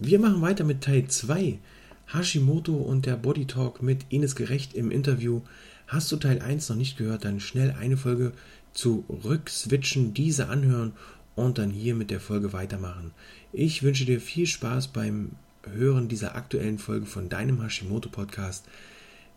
Wir machen weiter mit Teil 2. Hashimoto und der Body Talk mit Ines Gerecht im Interview. Hast du Teil 1 noch nicht gehört, dann schnell eine Folge zurückswitchen, diese anhören und dann hier mit der Folge weitermachen. Ich wünsche dir viel Spaß beim Hören dieser aktuellen Folge von deinem Hashimoto Podcast.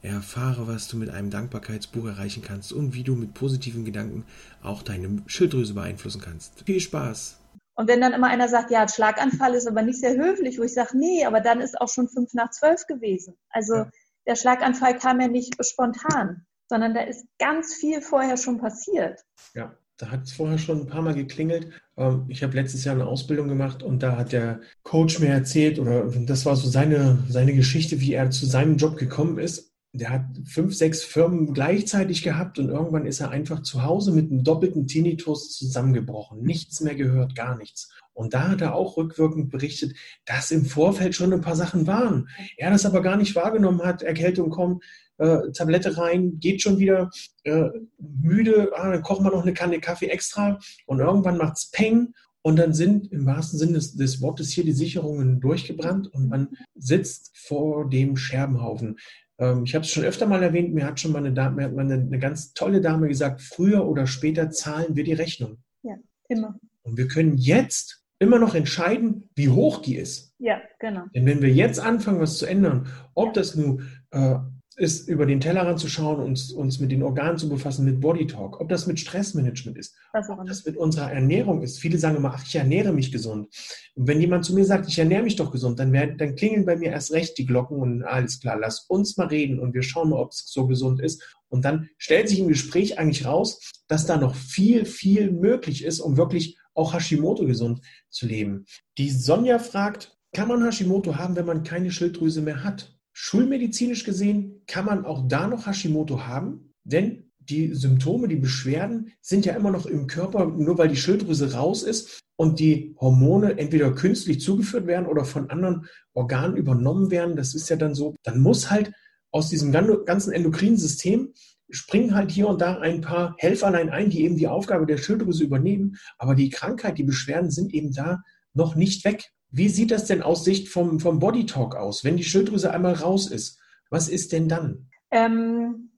Erfahre, was du mit einem Dankbarkeitsbuch erreichen kannst und wie du mit positiven Gedanken auch deine Schilddrüse beeinflussen kannst. Viel Spaß! Und wenn dann immer einer sagt, ja, Schlaganfall ist aber nicht sehr höflich, wo ich sage, nee, aber dann ist auch schon fünf nach zwölf gewesen. Also ja. der Schlaganfall kam ja nicht spontan, sondern da ist ganz viel vorher schon passiert. Ja, da hat es vorher schon ein paar Mal geklingelt. Ähm, ich habe letztes Jahr eine Ausbildung gemacht und da hat der Coach mir erzählt, oder das war so seine, seine Geschichte, wie er zu seinem Job gekommen ist der hat fünf, sechs Firmen gleichzeitig gehabt und irgendwann ist er einfach zu Hause mit einem doppelten Tinnitus zusammengebrochen. Nichts mehr gehört, gar nichts. Und da hat er auch rückwirkend berichtet, dass im Vorfeld schon ein paar Sachen waren. Er das aber gar nicht wahrgenommen hat. Erkältung kommt, äh, Tablette rein, geht schon wieder äh, müde, ah, dann kochen wir noch eine Kanne Kaffee extra und irgendwann macht's Peng und dann sind im wahrsten Sinne des, des, Wortes hier die Sicherungen durchgebrannt und man sitzt vor dem Scherbenhaufen. Ähm, ich habe es schon öfter mal erwähnt, mir hat schon mal eine, Dame, hat eine, eine ganz tolle Dame gesagt, früher oder später zahlen wir die Rechnung. Ja, immer. Und wir können jetzt immer noch entscheiden, wie hoch die ist. Ja, genau. Denn wenn wir jetzt anfangen, was zu ändern, ob das nun äh, ist, über den Tellerrand zu schauen, uns, uns mit den Organen zu befassen, mit Body Talk, ob das mit Stressmanagement ist, ob das mit unserer Ernährung ist. Viele sagen immer, ach, ich ernähre mich gesund. Und wenn jemand zu mir sagt, ich ernähre mich doch gesund, dann, werden, dann klingeln bei mir erst recht die Glocken und alles klar, lass uns mal reden und wir schauen mal, ob es so gesund ist. Und dann stellt sich im Gespräch eigentlich raus, dass da noch viel, viel möglich ist, um wirklich auch Hashimoto gesund zu leben. Die Sonja fragt, kann man Hashimoto haben, wenn man keine Schilddrüse mehr hat? Schulmedizinisch gesehen kann man auch da noch Hashimoto haben, denn die Symptome, die Beschwerden sind ja immer noch im Körper, nur weil die Schilddrüse raus ist und die Hormone entweder künstlich zugeführt werden oder von anderen Organen übernommen werden. Das ist ja dann so. Dann muss halt aus diesem ganzen endokrinen System springen halt hier und da ein paar Helferlein ein, die eben die Aufgabe der Schilddrüse übernehmen. Aber die Krankheit, die Beschwerden sind eben da noch nicht weg. Wie sieht das denn aus Sicht vom, vom Body Talk aus, wenn die Schilddrüse einmal raus ist? Was ist denn dann? Ähm,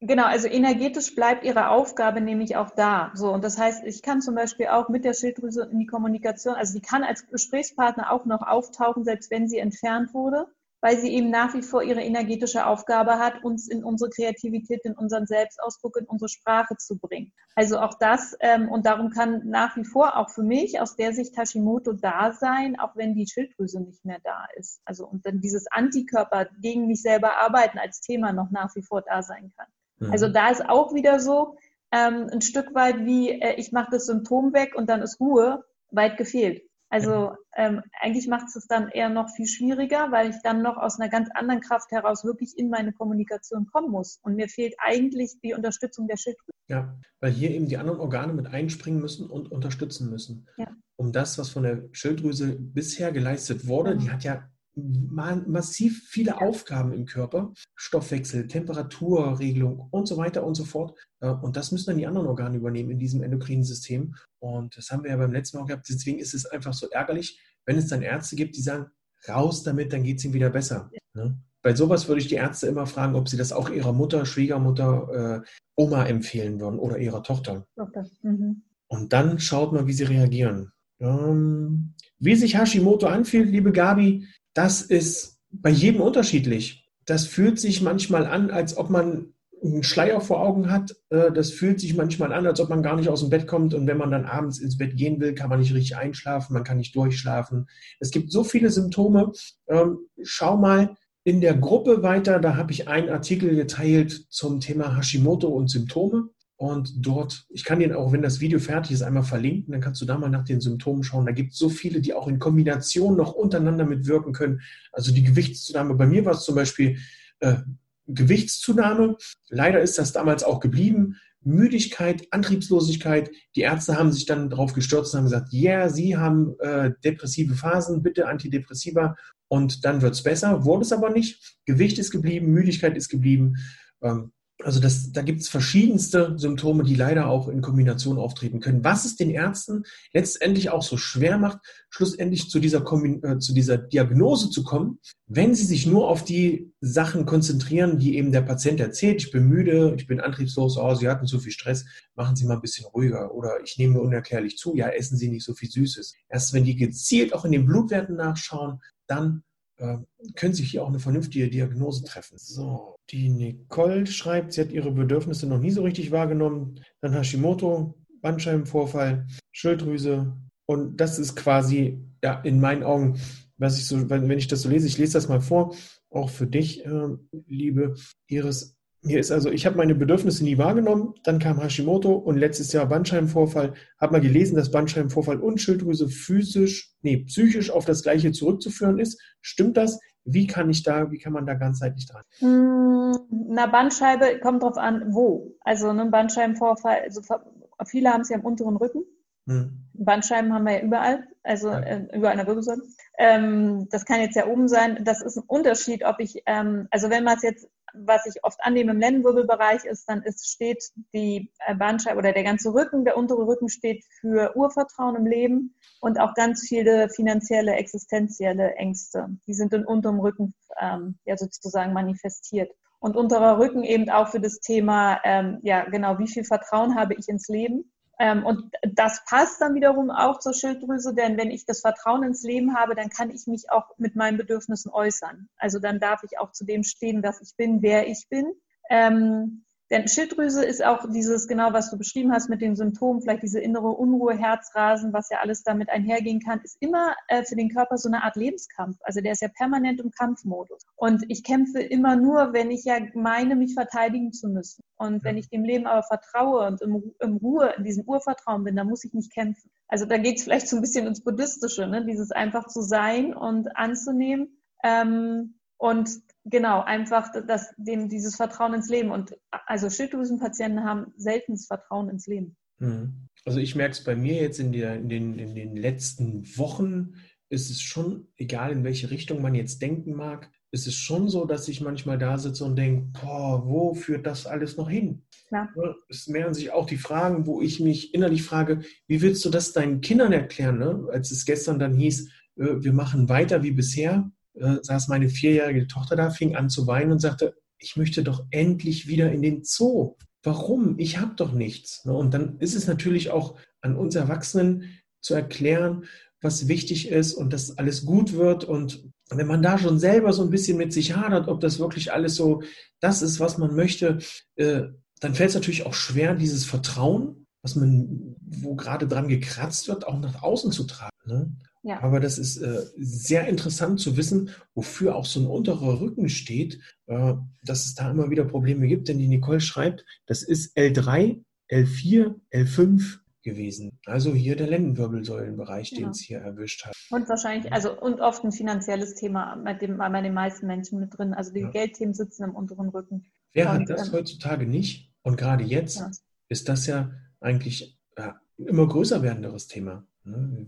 genau, also energetisch bleibt ihre Aufgabe nämlich auch da. So, und das heißt, ich kann zum Beispiel auch mit der Schilddrüse in die Kommunikation, also die kann als Gesprächspartner auch noch auftauchen, selbst wenn sie entfernt wurde weil sie eben nach wie vor ihre energetische Aufgabe hat, uns in unsere Kreativität, in unseren Selbstausdruck, in unsere Sprache zu bringen. Also auch das, ähm, und darum kann nach wie vor auch für mich aus der Sicht Hashimoto da sein, auch wenn die Schilddrüse nicht mehr da ist. Also und dann dieses Antikörper gegen mich selber arbeiten als Thema noch nach wie vor da sein kann. Mhm. Also da ist auch wieder so, ähm, ein Stück weit wie, äh, ich mache das Symptom weg und dann ist Ruhe, weit gefehlt. Also ähm, eigentlich macht es dann eher noch viel schwieriger, weil ich dann noch aus einer ganz anderen Kraft heraus wirklich in meine Kommunikation kommen muss. Und mir fehlt eigentlich die Unterstützung der Schilddrüse. Ja, weil hier eben die anderen Organe mit einspringen müssen und unterstützen müssen. Ja. Um das, was von der Schilddrüse bisher geleistet wurde, mhm. die hat ja massiv viele Aufgaben im Körper, Stoffwechsel, Temperaturregelung und so weiter und so fort. Äh, und das müssen dann die anderen Organe übernehmen in diesem endokrinen System. Und das haben wir ja beim letzten Mal gehabt. Deswegen ist es einfach so ärgerlich, wenn es dann Ärzte gibt, die sagen, raus damit, dann geht es ihm wieder besser. Ja. Bei sowas würde ich die Ärzte immer fragen, ob sie das auch ihrer Mutter, Schwiegermutter, äh, Oma empfehlen würden oder ihrer Tochter. Tochter. Mhm. Und dann schaut mal, wie sie reagieren. Ähm, wie sich Hashimoto anfühlt, liebe Gabi, das ist bei jedem unterschiedlich. Das fühlt sich manchmal an, als ob man einen Schleier vor Augen hat. Äh, das fühlt sich manchmal an, als ob man gar nicht aus dem Bett kommt. Und wenn man dann abends ins Bett gehen will, kann man nicht richtig einschlafen, man kann nicht durchschlafen. Es gibt so viele Symptome. Ähm, schau mal in der Gruppe weiter. Da habe ich einen Artikel geteilt zum Thema Hashimoto und Symptome. Und dort, ich kann dir auch, wenn das Video fertig ist, einmal verlinken, dann kannst du da mal nach den Symptomen schauen. Da gibt es so viele, die auch in Kombination noch untereinander mitwirken können. Also die Gewichtszunahme, bei mir war es zum Beispiel äh, Gewichtszunahme. Leider ist das damals auch geblieben. Müdigkeit, Antriebslosigkeit. Die Ärzte haben sich dann darauf gestürzt und haben gesagt, ja, yeah, Sie haben äh, depressive Phasen, bitte Antidepressiva und dann wird es besser. Wurde es aber nicht. Gewicht ist geblieben, Müdigkeit ist geblieben. Ähm, Also das, da gibt es verschiedenste Symptome, die leider auch in Kombination auftreten können. Was es den Ärzten letztendlich auch so schwer macht, schlussendlich zu dieser, äh, zu dieser Diagnose zu kommen, wenn sie sich nur auf die Sachen konzentrieren, die eben der Patient erzählt. Ich bin müde, ich bin antriebslos, oh, Sie hatten zu viel Stress, machen Sie mal ein bisschen ruhiger. Oder ich nehme unerklärlich zu, ja, essen Sie nicht so viel Süßes. Erst wenn die gezielt auch in den Blutwerten nachschauen, dann können Sie hier auch eine vernünftige Diagnose treffen. So, die Nicole schreibt, sie hat ihre Bedürfnisse noch nie so richtig wahrgenommen. Dann Hashimoto, Bandscheibenvorfall, Schilddrüse. Und das ist quasi, ja, in meinen Augen, was ich so, wenn ich das so lese, ich lese das mal vor, auch für dich, äh, liebe Iris, hier ist also, ich habe meine Bedürfnisse nie wahrgenommen, dann kam Hashimoto und letztes Jahr Bandscheibenvorfall. Habe mal gelesen, dass Bandscheibenvorfall und Schilddrüse physisch, nee, psychisch auf das Gleiche zurückzuführen ist. Stimmt das? Wie kann ich da, wie kann man da ganzheitlich dran? Hm, na, Bandscheibe kommt drauf an, wo. Also ein ne, Bandscheibenvorfall, also viele haben es ja im unteren Rücken. Hm. Bandscheiben haben wir ja überall, also ja. äh, überall in der Wirbelsäule. Ähm, das kann jetzt ja oben sein. Das ist ein Unterschied, ob ich, ähm, also wenn man es jetzt was ich oft annehme im Lendenwirbelbereich ist, dann ist, steht die äh, Bandscheibe oder der ganze Rücken, der untere Rücken steht für Urvertrauen im Leben und auch ganz viele finanzielle, existenzielle Ängste. Die sind in unterem Rücken ähm, ja sozusagen manifestiert. Und unterer Rücken eben auch für das Thema, ähm, ja genau, wie viel Vertrauen habe ich ins Leben ähm, und das passt dann wiederum auch zur Schilddrüse, denn wenn ich das Vertrauen ins Leben habe, dann kann ich mich auch mit meinen Bedürfnissen äußern. Also dann darf ich auch zu dem stehen, dass ich bin, wer ich bin. Ähm, denn Schilddrüse ist auch dieses, genau was du beschrieben hast mit den Symptomen, vielleicht diese innere Unruhe, Herzrasen, was ja alles damit einhergehen kann, ist immer äh, für den Körper so eine Art Lebenskampf. Also der ist ja permanent im Kampfmodus. Und ich kämpfe immer nur, wenn ich ja meine, mich verteidigen zu müssen. Und wenn ich dem Leben aber vertraue und im, im Ruhe, in diesem Urvertrauen bin, dann muss ich nicht kämpfen. Also da geht es vielleicht so ein bisschen ins Buddhistische, ne? dieses einfach zu sein und anzunehmen. Ähm, und genau, einfach das, dem, dieses Vertrauen ins Leben. Und also Schilddrüsenpatienten haben selten das Vertrauen ins Leben. Mhm. Also ich merke es bei mir jetzt in, der, in, den, in den letzten Wochen, ist es schon, egal in welche Richtung man jetzt denken mag, ist es schon so, dass ich manchmal da sitze und denke, boah, wo führt das alles noch hin? Ja. Es mehren sich auch die Fragen, wo ich mich innerlich frage, wie willst du das deinen Kindern erklären? Ne? Als es gestern dann hieß, äh, wir machen weiter wie bisher, äh, saß meine vierjährige Tochter da, fing an zu weinen und sagte, ich möchte doch endlich wieder in den Zoo. Warum? Ich habe doch nichts. Ne? Und dann ist es natürlich auch an uns Erwachsenen zu erklären, was wichtig ist und dass alles gut wird. Und wenn man da schon selber so ein bisschen mit sich hadert, ob das wirklich alles so das ist, was man möchte, äh, dann fällt es natürlich auch schwer, dieses Vertrauen, was man, wo gerade dran gekratzt wird, auch nach außen zu tragen. Ne? Ja. Aber das ist äh, sehr interessant zu wissen, wofür auch so ein unterer Rücken steht, äh, dass es da immer wieder Probleme gibt. Denn die Nicole schreibt, das ist L3, L4, L5 gewesen. Also hier der Lendenwirbelsäulenbereich, genau. den es hier erwischt hat. Und wahrscheinlich, also und oft ein finanzielles Thema bei, dem, bei den meisten Menschen mit drin. Also die ja. Geldthemen sitzen im unteren Rücken. Wer und, hat das ähm, heutzutage nicht? Und gerade jetzt ja. ist das ja eigentlich ja, ein immer größer werdenderes Thema. Ne?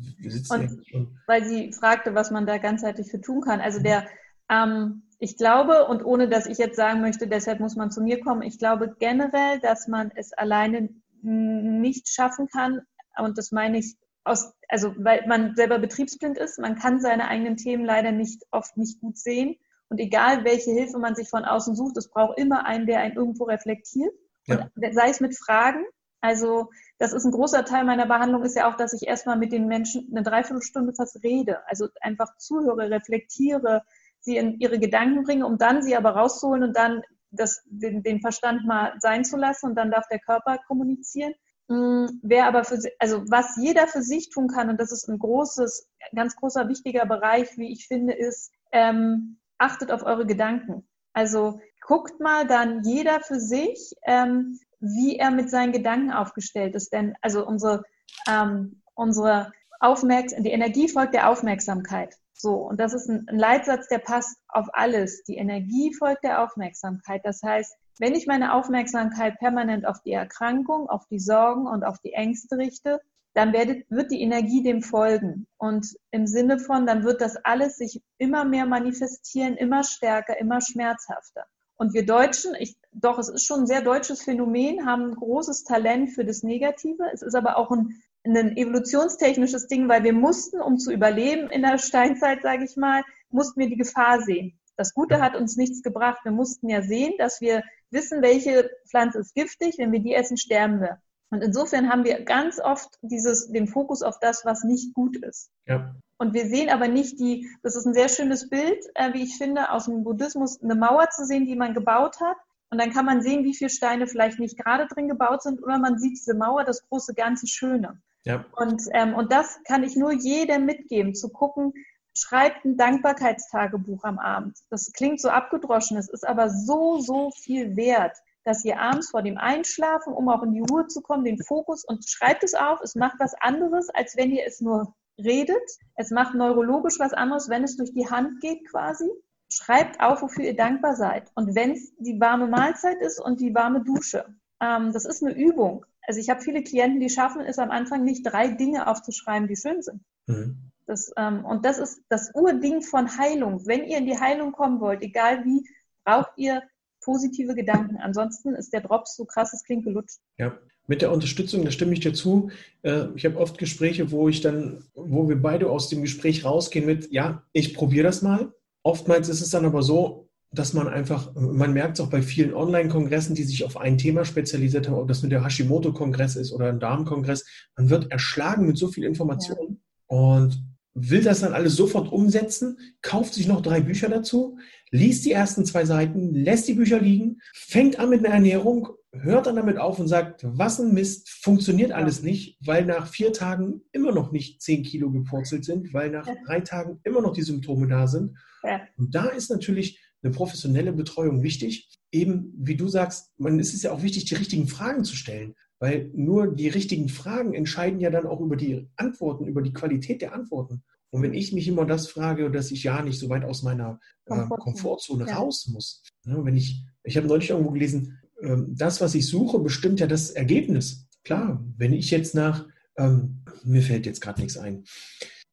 Und weil sie fragte, was man da ganzheitlich für tun kann. Also mhm. der, ähm, ich glaube, und ohne dass ich jetzt sagen möchte, deshalb muss man zu mir kommen, ich glaube generell, dass man es alleine nicht schaffen kann, und das meine ich aus, also weil man selber betriebsblind ist, man kann seine eigenen Themen leider nicht oft nicht gut sehen. Und egal welche Hilfe man sich von außen sucht, es braucht immer einen, der einen irgendwo reflektiert. Ja. Und sei es mit Fragen, also das ist ein großer Teil meiner Behandlung, ist ja auch, dass ich erstmal mit den Menschen eine Dreiviertelstunde fast rede. Also einfach zuhöre, reflektiere, sie in ihre Gedanken bringe, um dann sie aber rauszuholen und dann das, den, den Verstand mal sein zu lassen und dann darf der Körper kommunizieren. Hm, wer aber für, also was jeder für sich tun kann, und das ist ein großes, ganz großer, wichtiger Bereich, wie ich finde, ist, ähm, achtet auf eure Gedanken. Also guckt mal dann jeder für sich, ähm, wie er mit seinen Gedanken aufgestellt ist. Denn also unsere, ähm, unsere Aufmerks die Energie folgt der Aufmerksamkeit. So, und das ist ein, Leitsatz, der passt auf alles. Die Energie folgt der Aufmerksamkeit. Das heißt, wenn ich meine Aufmerksamkeit permanent auf die Erkrankung, auf die Sorgen und auf die Ängste richte, dann wird, wird die Energie dem folgen. Und im Sinne von, dann wird das alles sich immer mehr manifestieren, immer stärker, immer schmerzhafter. Und wir Deutschen, ich, doch, es ist schon ein sehr deutsches Phänomen, haben ein großes Talent für das Negative. Es ist aber auch ein, ein evolutionstechnisches Ding, weil wir mussten, um zu überleben in der Steinzeit, sage ich mal, mussten wir die Gefahr sehen. Das Gute hat uns nichts gebracht. Wir mussten ja sehen, dass wir wissen, welche Pflanze ist giftig. Wenn wir die essen, sterben wir. Und insofern haben wir ganz oft dieses, den Fokus auf das, was nicht gut ist. Ja. Und wir sehen aber nicht die, das ist ein sehr schönes Bild, äh, wie ich finde, aus dem Buddhismus, eine Mauer zu sehen, die man gebaut hat. Und dann kann man sehen, wie viele Steine vielleicht nicht gerade drin gebaut sind, oder man sieht diese Mauer, das große ganze Schöne. Ja. Und, ähm, und das kann ich nur jedem mitgeben, zu gucken, schreibt ein Dankbarkeitstagebuch am Abend. Das klingt so abgedroschen, es ist aber so, so viel wert dass ihr abends vor dem Einschlafen, um auch in die Ruhe zu kommen, den Fokus und schreibt es auf. Es macht was anderes, als wenn ihr es nur redet. Es macht neurologisch was anderes, wenn es durch die Hand geht quasi. Schreibt auf, wofür ihr dankbar seid. Und wenn es die warme Mahlzeit ist und die warme Dusche. Ähm, das ist eine Übung. Also ich habe viele Klienten, die schaffen es am Anfang nicht, drei Dinge aufzuschreiben, die schön sind. Mhm. Das, ähm, und das ist das Urding von Heilung. Wenn ihr in die Heilung kommen wollt, egal wie, braucht ihr positive Gedanken. Ansonsten ist der Drops so krass, es klingt gelutscht. Ja, mit der Unterstützung, da stimme ich dir zu. Äh, ich habe oft Gespräche, wo ich dann, wo wir beide aus dem Gespräch rausgehen mit, ja, ich probiere das mal. Oftmals ist es dann aber so, dass man einfach, man merkt es auch bei vielen Online-Kongressen, die sich auf ein Thema spezialisiert haben, ob das mit der Hashimoto-Kongress ist oder ein Darmkongress, man wird erschlagen mit so viel Information ja. und will das dann alles sofort umsetzen, kauft sich noch drei Bücher dazu, liest die ersten zwei Seiten, lässt die Bücher liegen, fängt an mit einer Ernährung, hört dann damit auf und sagt, was ein Mist, funktioniert alles nicht, weil nach vier Tagen immer noch nicht zehn Kilo gepurzelt sind, weil nach drei Tagen immer noch die Symptome da sind. Und da ist natürlich eine professionelle Betreuung wichtig. Eben, wie du sagst, man, es ist ja auch wichtig, die richtigen Fragen zu stellen, weil nur die richtigen Fragen entscheiden ja dann auch über die Antworten, über die Qualität der Antworten. Und wenn ich mich immer das frage, dass ich ja nicht so weit aus meiner äh, Komfortzone ja. raus muss. Ne, wenn ich, ich habe neulich irgendwo gelesen, das, was ich suche, bestimmt ja das Ergebnis. Klar, wenn ich jetzt nach, ähm, mir fällt jetzt gerade nichts ein.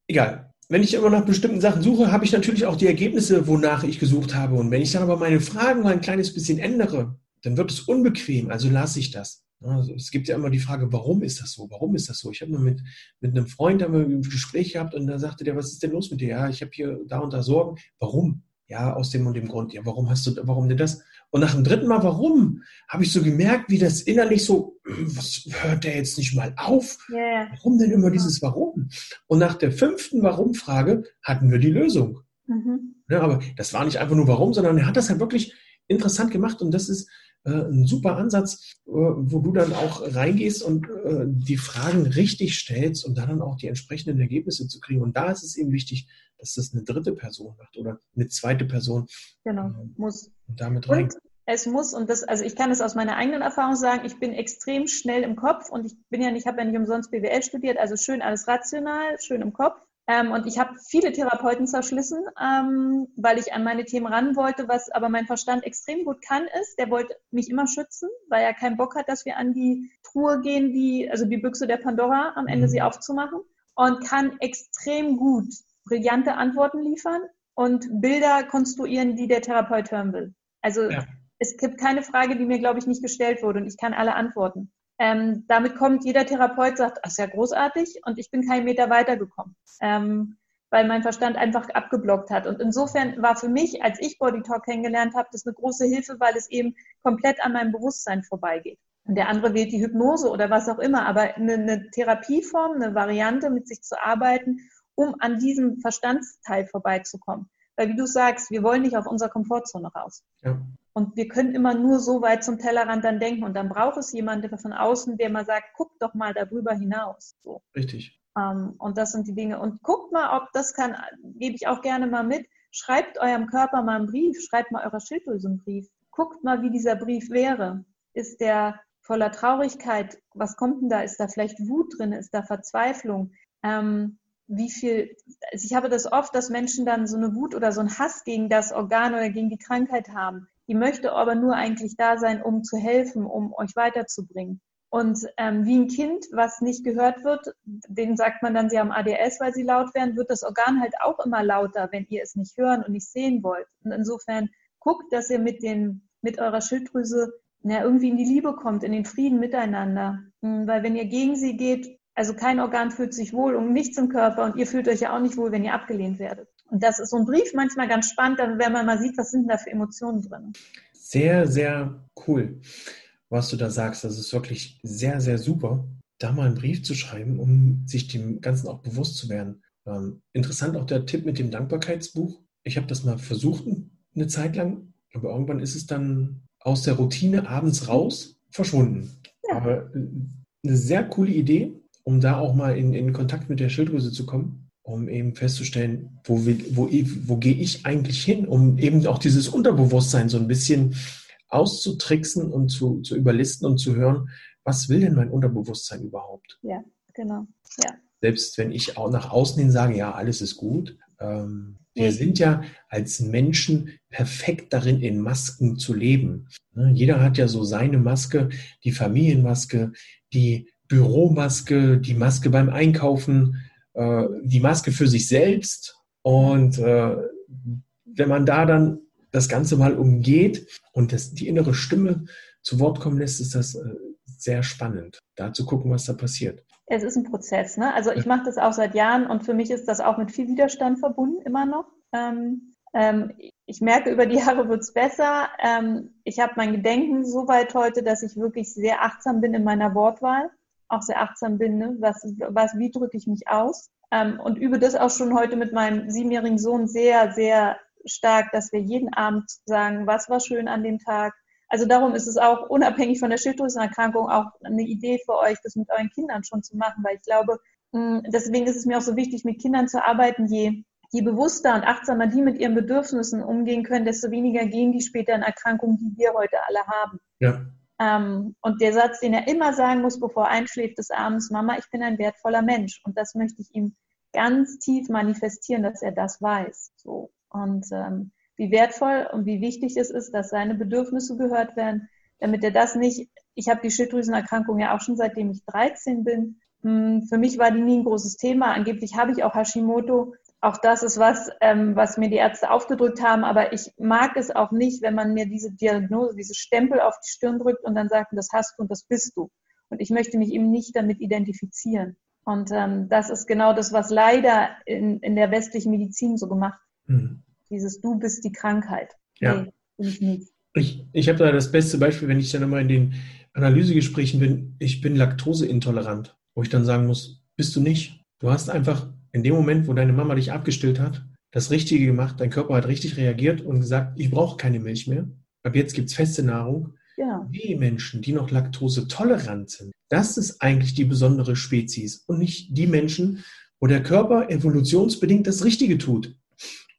Egal. Wenn ich immer nach bestimmten Sachen suche, habe ich natürlich auch die Ergebnisse, wonach ich gesucht habe. Und wenn ich dann aber meine Fragen mal ein kleines bisschen ändere, dann wird es unbequem, also lasse ich das. Also es gibt ja immer die Frage, warum ist das so? Warum ist das so? Ich habe mal mit, mit einem Freund haben wir ein Gespräch gehabt und da sagte der, was ist denn los mit dir? Ja, ich habe hier da und da Sorgen. Warum? Ja, aus dem und dem Grund. Ja, warum hast du, warum denn das? Und nach dem dritten Mal, warum, habe ich so gemerkt, wie das innerlich so, was hört der jetzt nicht mal auf? Yeah. Warum denn immer dieses Warum? Und nach der fünften Warum-Frage hatten wir die Lösung. Mhm. Ja, aber das war nicht einfach nur Warum, sondern er hat das halt wirklich interessant gemacht und das ist, äh, ein super Ansatz, äh, wo du dann auch reingehst und äh, die Fragen richtig stellst und dann auch die entsprechenden Ergebnisse zu kriegen. Und da ist es eben wichtig, dass das eine dritte Person macht oder eine zweite Person. Genau, muss. Und damit rein. Und es muss, und das, also ich kann es aus meiner eigenen Erfahrung sagen, ich bin extrem schnell im Kopf und ich bin ja nicht, habe ja nicht umsonst BWL studiert, also schön alles rational, schön im Kopf. Ähm, und ich habe viele Therapeuten zerschlissen, ähm, weil ich an meine Themen ran wollte. Was aber mein Verstand extrem gut kann, ist, der wollte mich immer schützen, weil er keinen Bock hat, dass wir an die Truhe gehen, die, also die Büchse der Pandora, am Ende mhm. sie aufzumachen. Und kann extrem gut brillante Antworten liefern und Bilder konstruieren, die der Therapeut hören will. Also ja. es gibt keine Frage, die mir, glaube ich, nicht gestellt wurde und ich kann alle antworten. Ähm, damit kommt jeder Therapeut, sagt, das ist ja großartig und ich bin keinen Meter weitergekommen, ähm, weil mein Verstand einfach abgeblockt hat. Und insofern war für mich, als ich Body Talk kennengelernt habe, das eine große Hilfe, weil es eben komplett an meinem Bewusstsein vorbeigeht. Und der andere wählt die Hypnose oder was auch immer, aber eine, eine Therapieform, eine Variante, mit sich zu arbeiten, um an diesem Verstandsteil vorbeizukommen. Weil wie du sagst, wir wollen nicht auf unserer Komfortzone raus. Ja. Und wir können immer nur so weit zum Tellerrand dann denken. Und dann braucht es jemanden von außen, der mal sagt, guck doch mal darüber hinaus. So. Richtig. Ähm, und das sind die Dinge. Und guckt mal, ob das kann, gebe ich auch gerne mal mit. Schreibt eurem Körper mal einen Brief, schreibt mal eurer Schilddrüse einen Brief. Guckt mal, wie dieser Brief wäre. Ist der voller Traurigkeit? Was kommt denn da? Ist da vielleicht Wut drin? Ist da Verzweiflung? Ähm, wie viel, also ich habe das oft, dass Menschen dann so eine Wut oder so einen Hass gegen das Organ oder gegen die Krankheit haben. Die möchte aber nur eigentlich da sein, um zu helfen, um euch weiterzubringen. Und ähm, wie ein Kind, was nicht gehört wird, denen sagt man dann, sie haben ADS, weil sie laut werden, wird das Organ halt auch immer lauter, wenn ihr es nicht hören und nicht sehen wollt. Und insofern guckt, dass ihr mit den, mit eurer Schilddrüse ja, irgendwie in die Liebe kommt, in den Frieden miteinander. Hm, weil wenn ihr gegen sie geht, also kein Organ fühlt sich wohl um nichts im Körper und ihr fühlt euch ja auch nicht wohl, wenn ihr abgelehnt werdet. Und das ist so ein Brief manchmal ganz spannend, wenn man mal sieht, was sind da für Emotionen drin. Sehr, sehr cool, was du da sagst. Das ist wirklich sehr, sehr super, da mal einen Brief zu schreiben, um sich dem Ganzen auch bewusst zu werden. Ähm, interessant auch der Tipp mit dem Dankbarkeitsbuch. Ich habe das mal versucht eine Zeit lang, aber irgendwann ist es dann aus der Routine abends raus verschwunden. Ja. Aber äh, eine sehr coole Idee, um da auch mal in, in Kontakt mit der Schilddrüse zu kommen, um eben festzustellen, wo, will, wo, wo gehe ich eigentlich hin, um eben auch dieses Unterbewusstsein so ein bisschen auszutricksen und zu, zu überlisten und zu hören, was will denn mein Unterbewusstsein überhaupt? Ja, genau. Ja. Selbst wenn ich auch nach außen hin sage, ja, alles ist gut, ähm, wir sind ja als Menschen perfekt darin, in Masken zu leben. Ne, jeder hat ja so seine Maske, die Familienmaske, die Büromaske, die Maske beim Einkaufen, äh, die Maske für sich selbst. Und äh, wenn man da dann das Ganze mal umgeht und das, die innere Stimme zu Wort kommen lässt, ist das äh, sehr spannend, da zu gucken, was da passiert. Es ist ein Prozess. Ne? Also ich mache das auch seit Jahren und für mich ist das auch mit viel Widerstand verbunden, immer noch. Ähm, ähm, ich merke, über die Jahre wird es besser. Ähm, ich habe mein Gedenken so weit heute, dass ich wirklich sehr achtsam bin in meiner Wortwahl, auch sehr achtsam bin, ne? was, was, wie drücke ich mich aus. Ähm, und übe das auch schon heute mit meinem siebenjährigen Sohn sehr, sehr stark, dass wir jeden Abend sagen, was war schön an dem Tag, also darum ist es auch unabhängig von der Schilddrüsenerkrankung auch eine Idee für euch, das mit euren Kindern schon zu machen, weil ich glaube, hm, deswegen ist es mir auch so wichtig, mit Kindern zu arbeiten. Je, je bewusster und achtsamer die mit ihren Bedürfnissen umgehen können, desto weniger gehen die später in Erkrankungen, die wir heute alle haben. Ja. Ähm, und der Satz, den er immer sagen muss, bevor er einschläft, ist abends, Mama, ich bin ein wertvoller Mensch. Und das möchte ich ihm ganz tief manifestieren, dass er das weiß. So. Und ähm, wie wertvoll und wie wichtig es ist, dass seine Bedürfnisse gehört werden, damit er das nicht, ich habe die Schilddrüsenerkrankung ja auch schon seitdem ich 13 bin. Hm, für mich war die nie ein großes Thema. Angeblich habe ich auch Hashimoto. Auch das ist was, ähm, was mir die Ärzte aufgedrückt haben. Aber ich mag es auch nicht, wenn man mir diese Diagnose, diese Stempel auf die Stirn drückt und dann sagt, das hast du und das bist du. Und ich möchte mich eben nicht damit identifizieren. Und ähm, das ist genau das, was leider in, in der westlichen Medizin so gemacht wird. Mhm. Dieses Du bist die Krankheit. Ja. Nee, bin ich nicht. Ich, ich habe da das beste Beispiel, wenn ich dann immer in den Analysegesprächen bin, ich bin laktoseintolerant, wo ich dann sagen muss, bist du nicht. Du hast einfach in dem Moment, wo deine Mama dich abgestillt hat, das Richtige gemacht, dein Körper hat richtig reagiert und gesagt, ich brauche keine Milch mehr. Ab jetzt gibt es feste Nahrung. Ja. Die Menschen, die noch laktosetolerant sind, das ist eigentlich die besondere Spezies und nicht die Menschen, wo der Körper evolutionsbedingt das Richtige tut.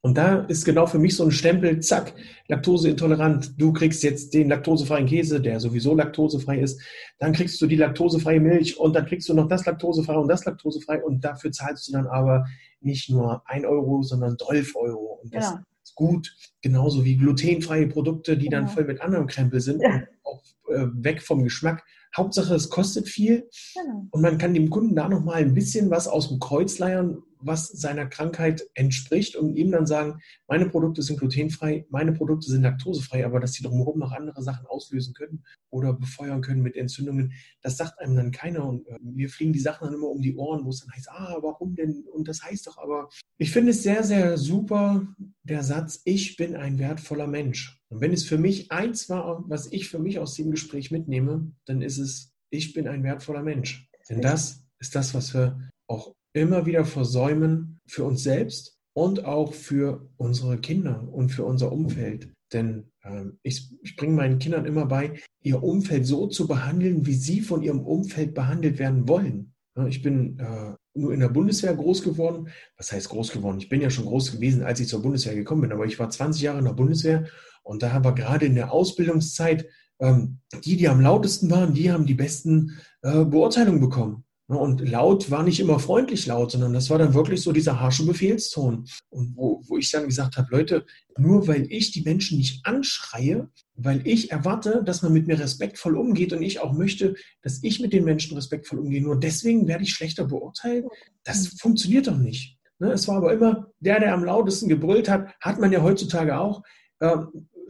Und da ist genau für mich so ein Stempel, zack, laktoseintolerant. Du kriegst jetzt den laktosefreien Käse, der sowieso laktosefrei ist. Dann kriegst du die laktosefreie Milch und dann kriegst du noch das laktosefrei und das laktosefrei. Und dafür zahlst du dann aber nicht nur ein Euro, sondern 12 Euro. Und das ja. ist gut. Genauso wie glutenfreie Produkte, die dann ja. voll mit anderem Krempel sind ja. und auch äh, weg vom Geschmack. Hauptsache, es kostet viel. Genau. Und man kann dem Kunden da nochmal ein bisschen was aus dem Kreuz leiern, was seiner Krankheit entspricht und ihm dann sagen, meine Produkte sind glutenfrei, meine Produkte sind laktosefrei, aber dass sie drumherum noch andere Sachen auslösen können oder befeuern können mit Entzündungen, das sagt einem dann keiner und äh, wir fliegen die Sachen dann immer um die Ohren, wo es dann heißt, ah, warum denn? Und das heißt doch aber, ich finde es sehr, sehr super, der Satz, ich bin ein wertvoller Mensch. Und wenn es für mich eins war, was ich für mich aus dem Gespräch mitnehme, dann ist es, ich bin ein wertvoller Mensch. Denn das ist das, was wir auch immer wieder versäumen für uns selbst und auch für unsere Kinder und für unser Umfeld. Denn äh, ich, ich bringe meinen Kindern immer bei, ihr Umfeld so zu behandeln, wie sie von ihrem Umfeld behandelt werden wollen. Ich bin äh, nur in der Bundeswehr groß geworden. Was heißt groß geworden? Ich bin ja schon groß gewesen, als ich zur Bundeswehr gekommen bin, aber ich war 20 Jahre in der Bundeswehr und da haben wir gerade in der Ausbildungszeit ähm, die, die am lautesten waren, die haben die besten äh, Beurteilungen bekommen. Ne, und laut war nicht immer freundlich laut, sondern das war dann wirklich so dieser harsche Befehlston. Und wo, wo ich dann gesagt habe, Leute, nur weil ich die Menschen nicht anschreie, weil ich erwarte, dass man mit mir respektvoll umgeht und ich auch möchte, dass ich mit den Menschen respektvoll umgehe, nur deswegen werde ich schlechter beurteilt, das funktioniert doch nicht. Ne, es war aber immer der, der am lautesten gebrüllt hat, hat man ja heutzutage auch.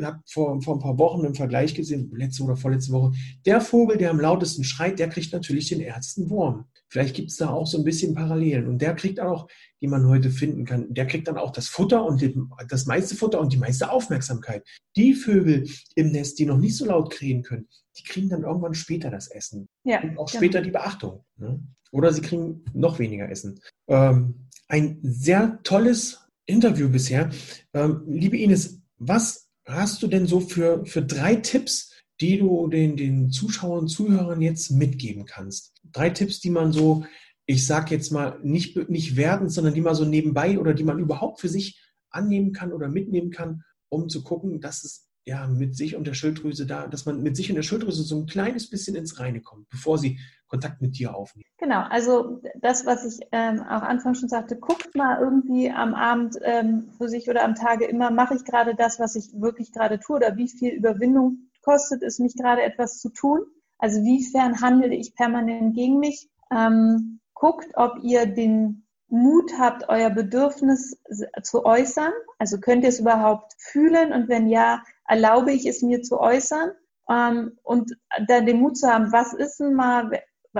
Habe vor, vor ein paar Wochen im Vergleich gesehen, letzte oder vorletzte Woche, der Vogel, der am lautesten schreit, der kriegt natürlich den ersten Wurm. Vielleicht gibt es da auch so ein bisschen Parallelen. Und der kriegt auch, die man heute finden kann, der kriegt dann auch das Futter und das meiste Futter und die meiste Aufmerksamkeit. Die Vögel im Nest, die noch nicht so laut krähen können, die kriegen dann irgendwann später das Essen. Ja, und auch später die Beachtung. Ne? Oder sie kriegen noch weniger Essen. Ähm, ein sehr tolles Interview bisher. Ähm, liebe Ines, was hast du denn so für, für drei Tipps, die du den, den Zuschauern und Zuhörern jetzt mitgeben kannst? Drei Tipps, die man so, ich sag jetzt mal, nicht, nicht werden, sondern die man so nebenbei oder die man überhaupt für sich annehmen kann oder mitnehmen kann, um zu gucken, dass es ja, mit sich und der Schilddrüse da, dass man mit sich und der Schilddrüse so ein kleines bisschen ins Reine kommt, bevor sie Kontakt mit dir aufnehmen. Genau, also das, was ich ähm, auch anfangs schon sagte, guckt mal irgendwie am Abend ähm, für sich oder am Tage immer, mache ich gerade das, was ich wirklich gerade tue oder wie viel Überwindung kostet es mich gerade etwas zu tun? Also wiefern handle ich permanent gegen mich? Ähm, guckt, ob ihr den Mut habt, euer Bedürfnis zu äußern. Also könnt ihr es überhaupt fühlen und wenn ja, erlaube ich es mir zu äußern ähm, und dann den Mut zu haben, was ist denn mal,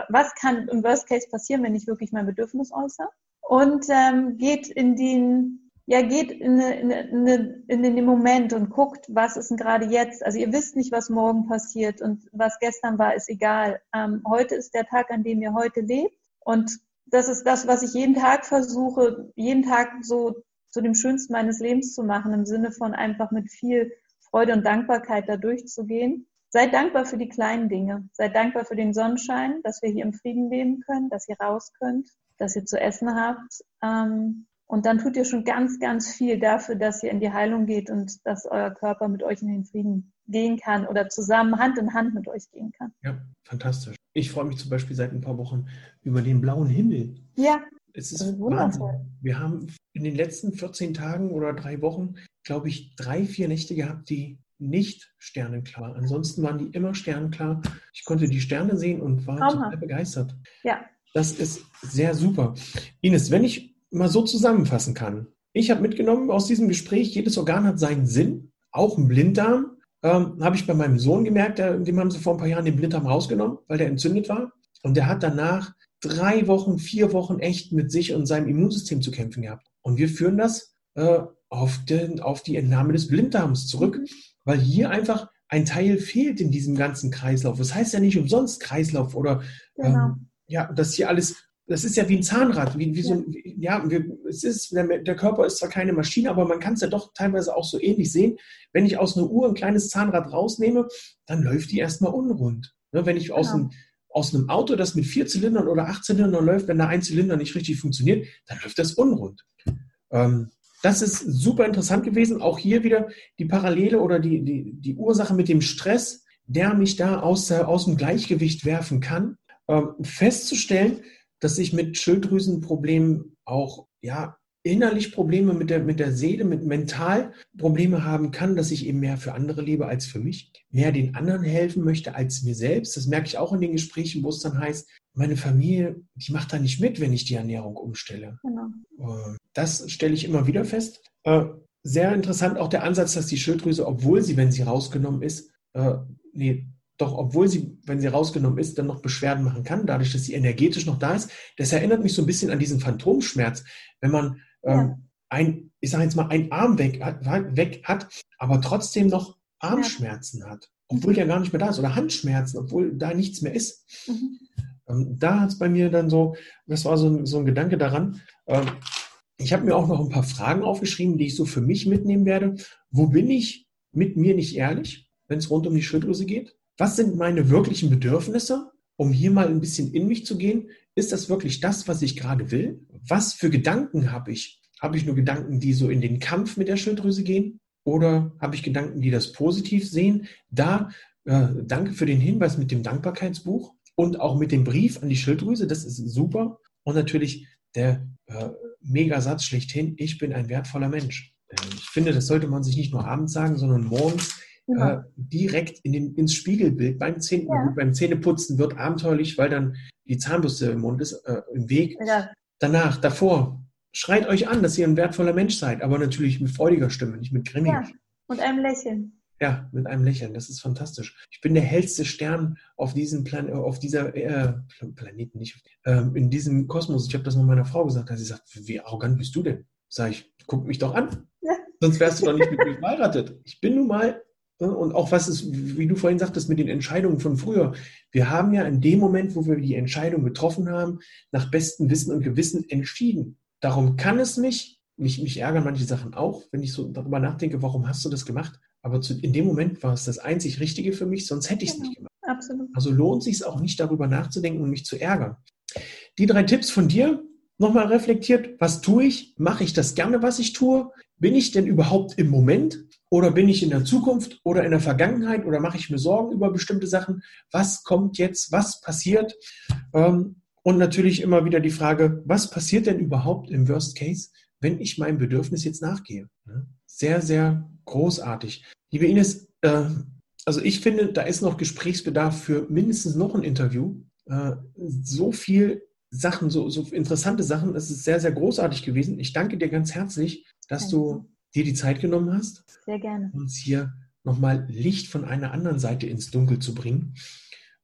was kann im Worst Case passieren, wenn ich wirklich mein Bedürfnis äußere? Und ähm, geht in den, ja, geht in, eine, in, eine, in den Moment und guckt, was ist denn gerade jetzt. Also ihr wisst nicht, was morgen passiert und was gestern war, ist egal. Ähm, heute ist der Tag, an dem ihr heute lebt und das ist das, was ich jeden Tag versuche, jeden Tag so zu dem Schönsten meines Lebens zu machen, im Sinne von einfach mit viel Freude und Dankbarkeit da durchzugehen. Seid dankbar für die kleinen Dinge. Seid dankbar für den Sonnenschein, dass wir hier im Frieden leben können, dass ihr raus könnt, dass ihr zu essen habt. Ähm, und dann tut ihr schon ganz, ganz viel dafür, dass ihr in die Heilung geht und dass euer Körper mit euch in den Frieden gehen kann oder zusammen Hand in Hand mit euch gehen kann. Ja, fantastisch. Ich freue mich zum Beispiel seit ein paar Wochen über den blauen Himmel. Ja. Es ist wundervoll. Wir haben in den letzten 14 Tagen oder drei Wochen, glaube ich, drei, vier Nächte gehabt, die nicht sternenklar. Ansonsten waren die immer sternenklar. Ich konnte die Sterne sehen und war Traumhaft. total begeistert. Ja. Das ist sehr super. Ines, wenn ich mal so zusammenfassen kann. Ich habe mitgenommen aus diesem Gespräch, jedes Organ hat seinen Sinn, auch ein Blinddarm. Ähm, habe ich bei meinem Sohn gemerkt, der, dem haben sie vor ein paar Jahren den Blinddarm rausgenommen, weil der entzündet war. Und der hat danach drei Wochen, vier Wochen echt mit sich und seinem Immunsystem zu kämpfen gehabt. Und wir führen das äh, auf, den, auf die Entnahme des Blinddarms zurück, mhm. Weil hier einfach ein Teil fehlt in diesem ganzen Kreislauf. Das heißt ja nicht umsonst Kreislauf oder genau. ähm, ja, dass hier alles das ist ja wie ein Zahnrad, wie, wie so ein, ja, wir, es ist, der, der, Körper ist zwar keine Maschine, aber man kann es ja doch teilweise auch so ähnlich sehen. Wenn ich aus einer Uhr ein kleines Zahnrad rausnehme, dann läuft die erstmal unrund. Ne, wenn ich genau. aus, einem, aus einem Auto, das mit vier Zylindern oder acht Zylindern läuft, wenn da ein Zylinder nicht richtig funktioniert, dann läuft das unrund. Ähm, das ist super interessant gewesen. Auch hier wieder die Parallele oder die, die, die Ursache mit dem Stress, der mich da aus, aus dem Gleichgewicht werfen kann, ähm, festzustellen, dass ich mit Schilddrüsenproblemen auch ja innerlich Probleme mit der, mit der Seele, mit mental Probleme haben kann, dass ich eben mehr für andere lebe als für mich, mehr den anderen helfen möchte als mir selbst. Das merke ich auch in den Gesprächen, wo es dann heißt, meine Familie, die macht da nicht mit, wenn ich die Ernährung umstelle. Genau. Das stelle ich immer wieder fest. Äh, sehr interessant auch der Ansatz, dass die Schilddrüse, obwohl sie, wenn sie rausgenommen ist, äh, nee, doch obwohl sie, wenn sie rausgenommen ist, dann noch Beschwerden machen kann, dadurch, dass sie energetisch noch da ist. Das erinnert mich so ein bisschen an diesen Phantomschmerz, wenn man ja. ähm, ein, ich sage jetzt mal, ein Arm weg hat, weg hat, aber trotzdem noch Armschmerzen ja. hat, obwohl der gar nicht mehr da ist, oder Handschmerzen, obwohl da nichts mehr ist. Mhm. Ähm, da hat es bei mir dann so, das war so ein, so ein Gedanke daran. Ähm, ich habe mir auch noch ein paar Fragen aufgeschrieben, die ich so für mich mitnehmen werde. Wo bin ich mit mir nicht ehrlich, wenn es rund um die Schilddrüse geht? was sind meine wirklichen Bedürfnisse, um hier mal ein bisschen in mich zu gehen? Ist das wirklich das, was ich gerade will? Was für Gedanken habe ich? Habe ich nur Gedanken, die so in den Kampf mit der Schilddrüse gehen? Oder habe ich Gedanken, die das positiv sehen? Da, äh, danke für den Hinweis mit dem Dankbarkeitsbuch und auch mit dem Brief an die Schilddrüse. Das ist super. Und natürlich der äh, Megasatz schlechthin, ich bin ein wertvoller Mensch. Äh, ich finde, das sollte man sich nicht nur abends sagen, sondern morgens ja. äh, direkt in den, ins Spiegelbild beim, Zähne, ja. beim Zähneputzen wird abenteuerlich, weil dann die Zahnbürste im Mund ist, äh, im Weg. Ja. Danach, davor, schreit euch an, dass ihr ein wertvoller Mensch seid, aber natürlich mit freudiger Stimme, nicht mit grimmiger. Ja. Und einem Lächeln. Ja, mit einem Lächeln. Das ist fantastisch. Ich bin der hellste Stern auf diesem Plan auf dieser äh, Planeten, nicht äh, in diesem Kosmos. Ich habe das mal meiner Frau gesagt, dass sie sagt, wie arrogant bist du denn? Sag ich, guck mich doch an. Ja. Sonst wärst du doch nicht mit mir verheiratet. Ich bin nun mal? Und auch was ist, wie du vorhin sagtest, mit den Entscheidungen von früher. Wir haben ja in dem Moment, wo wir die Entscheidung getroffen haben, nach bestem Wissen und Gewissen entschieden. Darum kann es mich, mich, mich ärgern manche Sachen auch, wenn ich so darüber nachdenke, warum hast du das gemacht? Aber zu, in dem Moment war es das einzig Richtige für mich, sonst hätte ich es genau. nicht gemacht. Absolut. Also lohnt sich es auch nicht, darüber nachzudenken und mich zu ärgern. Die drei Tipps von dir, nochmal reflektiert, was tue ich? Mache ich das gerne, was ich tue? Bin ich denn überhaupt im Moment? Oder bin ich in der Zukunft oder in der Vergangenheit oder mache ich mir Sorgen über bestimmte Sachen? Was kommt jetzt? Was passiert? Ähm, und natürlich immer wieder die Frage, was passiert denn überhaupt im Worst Case, wenn ich meinem Bedürfnis jetzt nachgehe? Sehr, sehr großartig. Liebe Ines, äh, also ich finde, da ist noch Gesprächsbedarf für mindestens noch ein Interview. Äh, so viel Sachen, so, so interessante Sachen. Es ist sehr, sehr großartig gewesen. Ich danke dir ganz herzlich, dass du dir die Zeit genommen hast. Sehr gerne. Uns hier nochmal Licht von einer anderen Seite ins Dunkel zu bringen.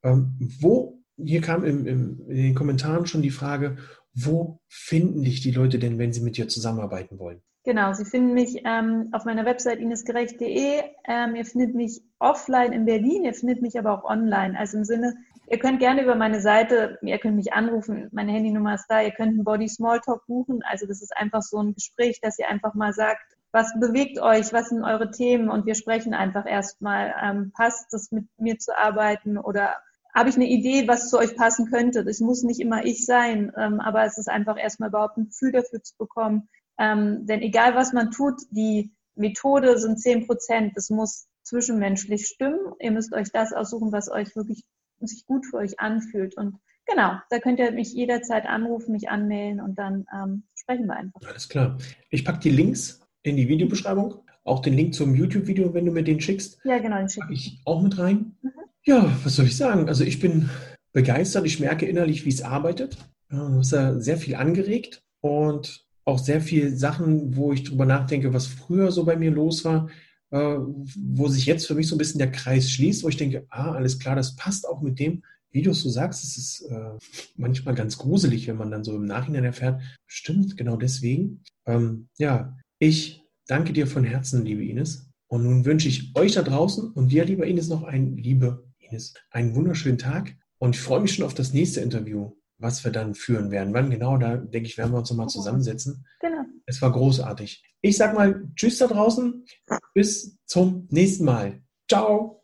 Ähm, wo, hier kam im, im, in den Kommentaren schon die Frage, wo finden dich die Leute denn, wenn sie mit dir zusammenarbeiten wollen? Genau, Sie finden mich ähm, auf meiner Website inesgerecht.de. Ähm, ihr findet mich offline in Berlin, ihr findet mich aber auch online. Also im Sinne, ihr könnt gerne über meine Seite, ihr könnt mich anrufen, meine Handynummer ist da, ihr könnt einen Body Smalltalk buchen. Also das ist einfach so ein Gespräch, dass ihr einfach mal sagt, was bewegt euch, was sind eure Themen und wir sprechen einfach erstmal, ähm, passt es mit mir zu arbeiten oder habe ich eine Idee, was zu euch passen könnte. Das muss nicht immer ich sein, ähm, aber es ist einfach erstmal überhaupt ein Gefühl dafür zu bekommen. Ähm, denn egal was man tut, die Methode sind zehn Prozent. Das muss zwischenmenschlich stimmen. Ihr müsst euch das aussuchen, was euch wirklich sich gut für euch anfühlt. Und genau, da könnt ihr mich jederzeit anrufen, mich anmelden und dann ähm, sprechen wir einfach. Alles klar. Ich packe die Links in die Videobeschreibung. Auch den Link zum YouTube-Video, wenn du mir den schickst. Ja, genau, den schicke ich auch mit rein. Mhm. Ja, was soll ich sagen? Also ich bin begeistert. Ich merke innerlich, wie es arbeitet. Du hast ja sehr viel angeregt und auch sehr viele Sachen, wo ich drüber nachdenke, was früher so bei mir los war, äh, wo sich jetzt für mich so ein bisschen der Kreis schließt, wo ich denke, ah, alles klar, das passt auch mit dem, wie du es so sagst, es ist äh, manchmal ganz gruselig, wenn man dann so im Nachhinein erfährt, stimmt, genau deswegen. Ähm, ja, ich danke dir von Herzen, liebe Ines. Und nun wünsche ich euch da draußen und dir, lieber Ines, noch einen, liebe Ines, einen wunderschönen Tag. Und ich freue mich schon auf das nächste Interview, was wir dann führen werden. Wann genau, da denke ich, werden wir uns nochmal zusammensetzen. Genau. Es war großartig. Ich sage mal Tschüss da draußen. Bis zum nächsten Mal. Ciao.